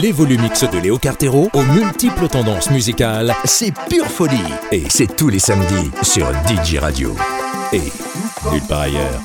c'est l'heure. Les volumix de Léo Cartero aux multiples tendances musicales, C'est pure folie. Et c'est tous les samedis sur DJ Radio. et nulle part ailleurs.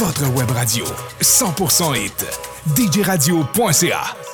Votre web radio. 100% hit. djradio.ca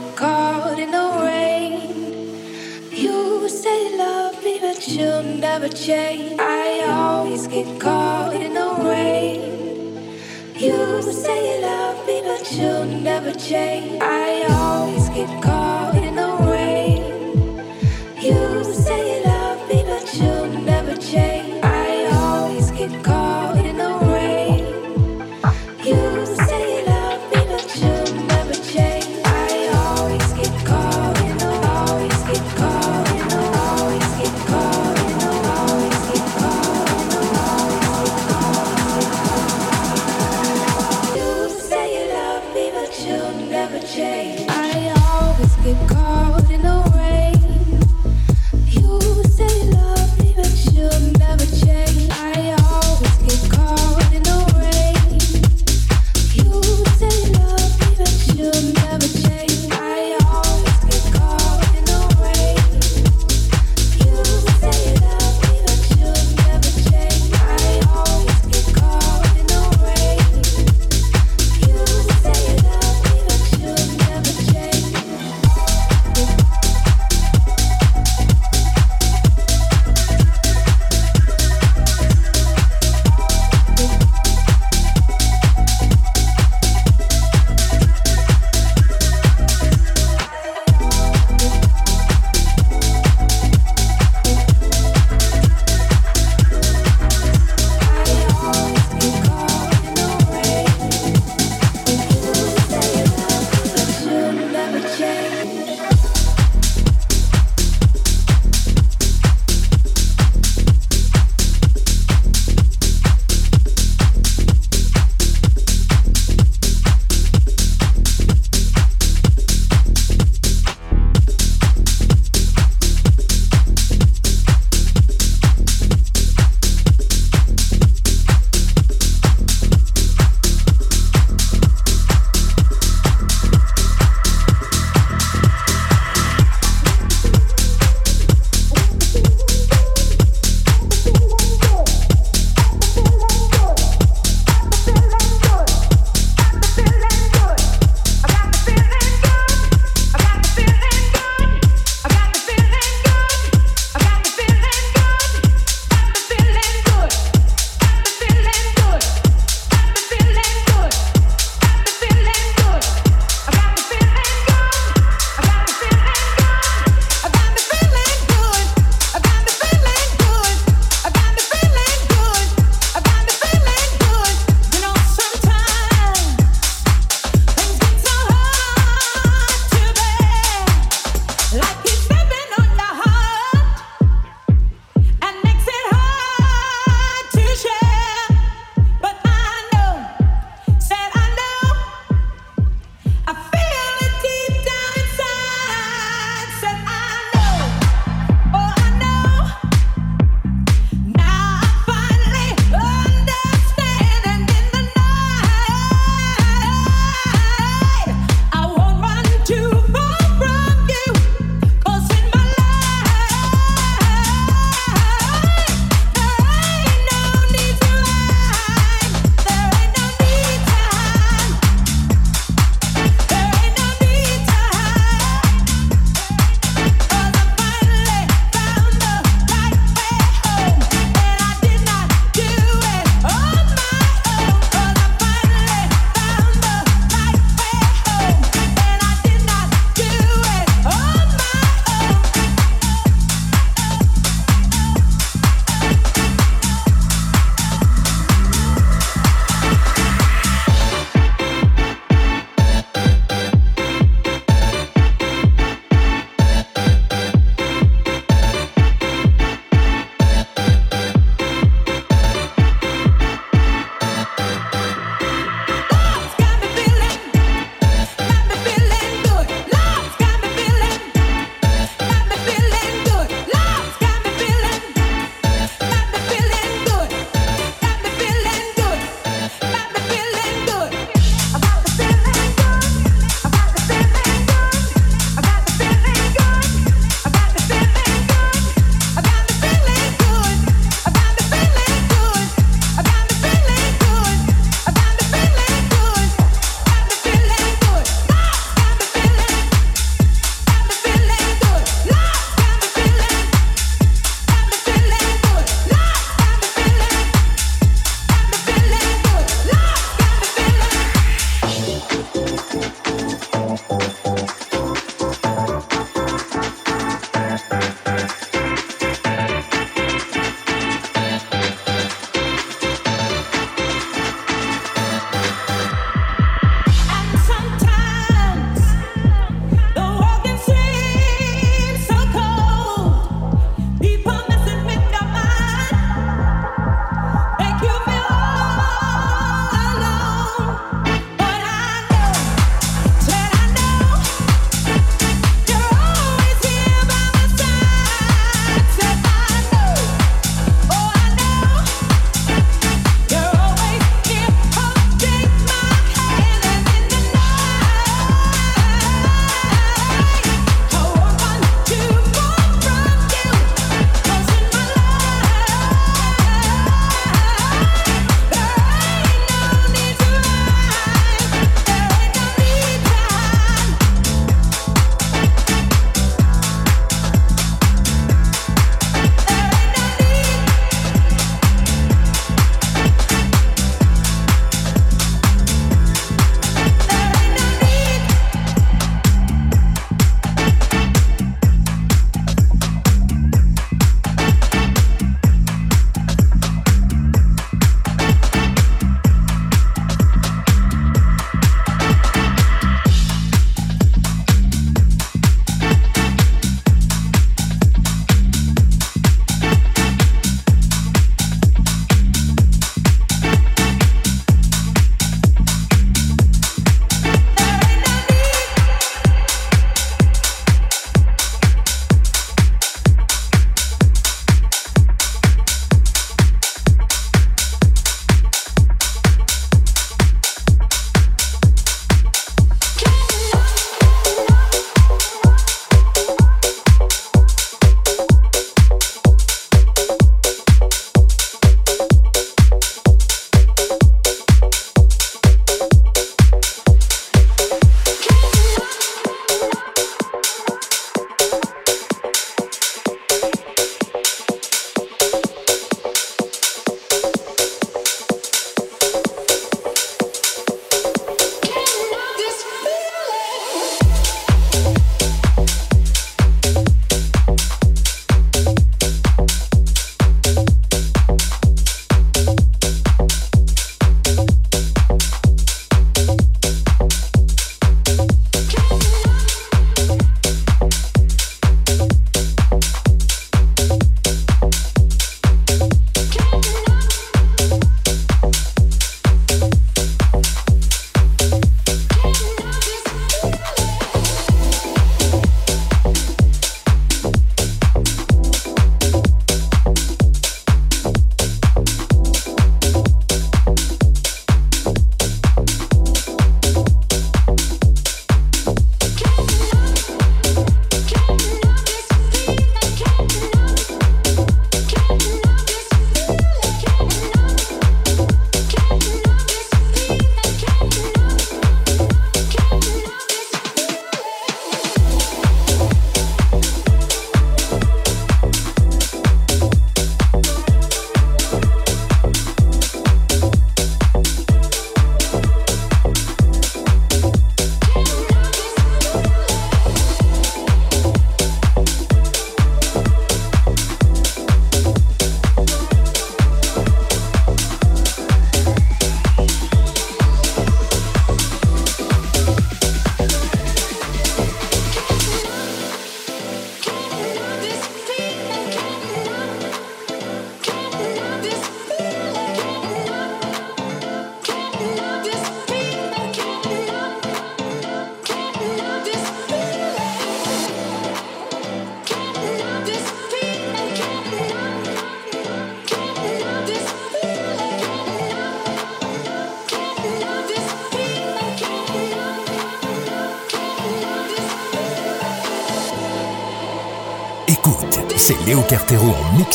get caught in the rain. You say love me, but you'll never change. I always get caught in the rain. You say you love me, but you'll never change. I always get caught.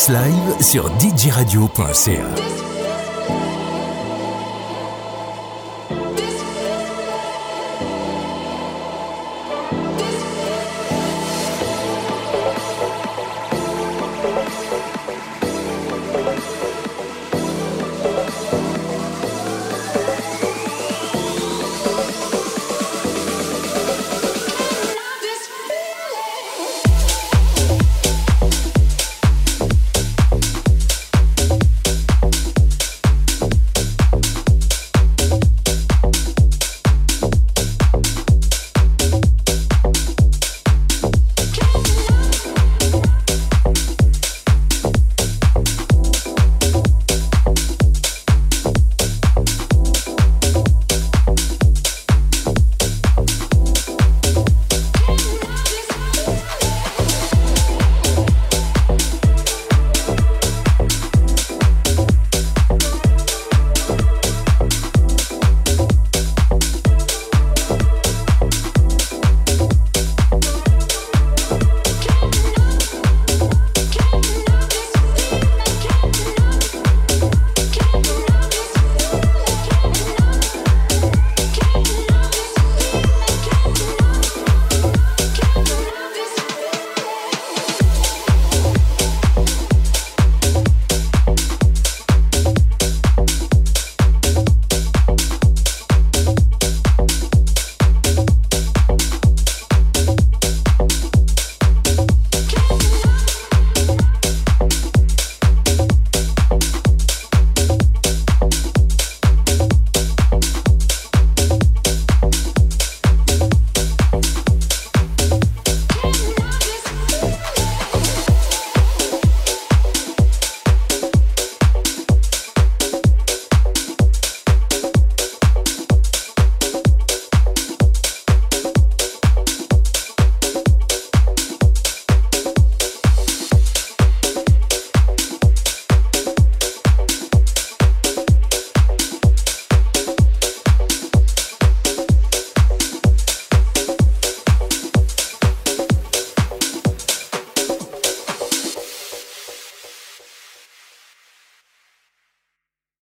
Live sur djradio.ca.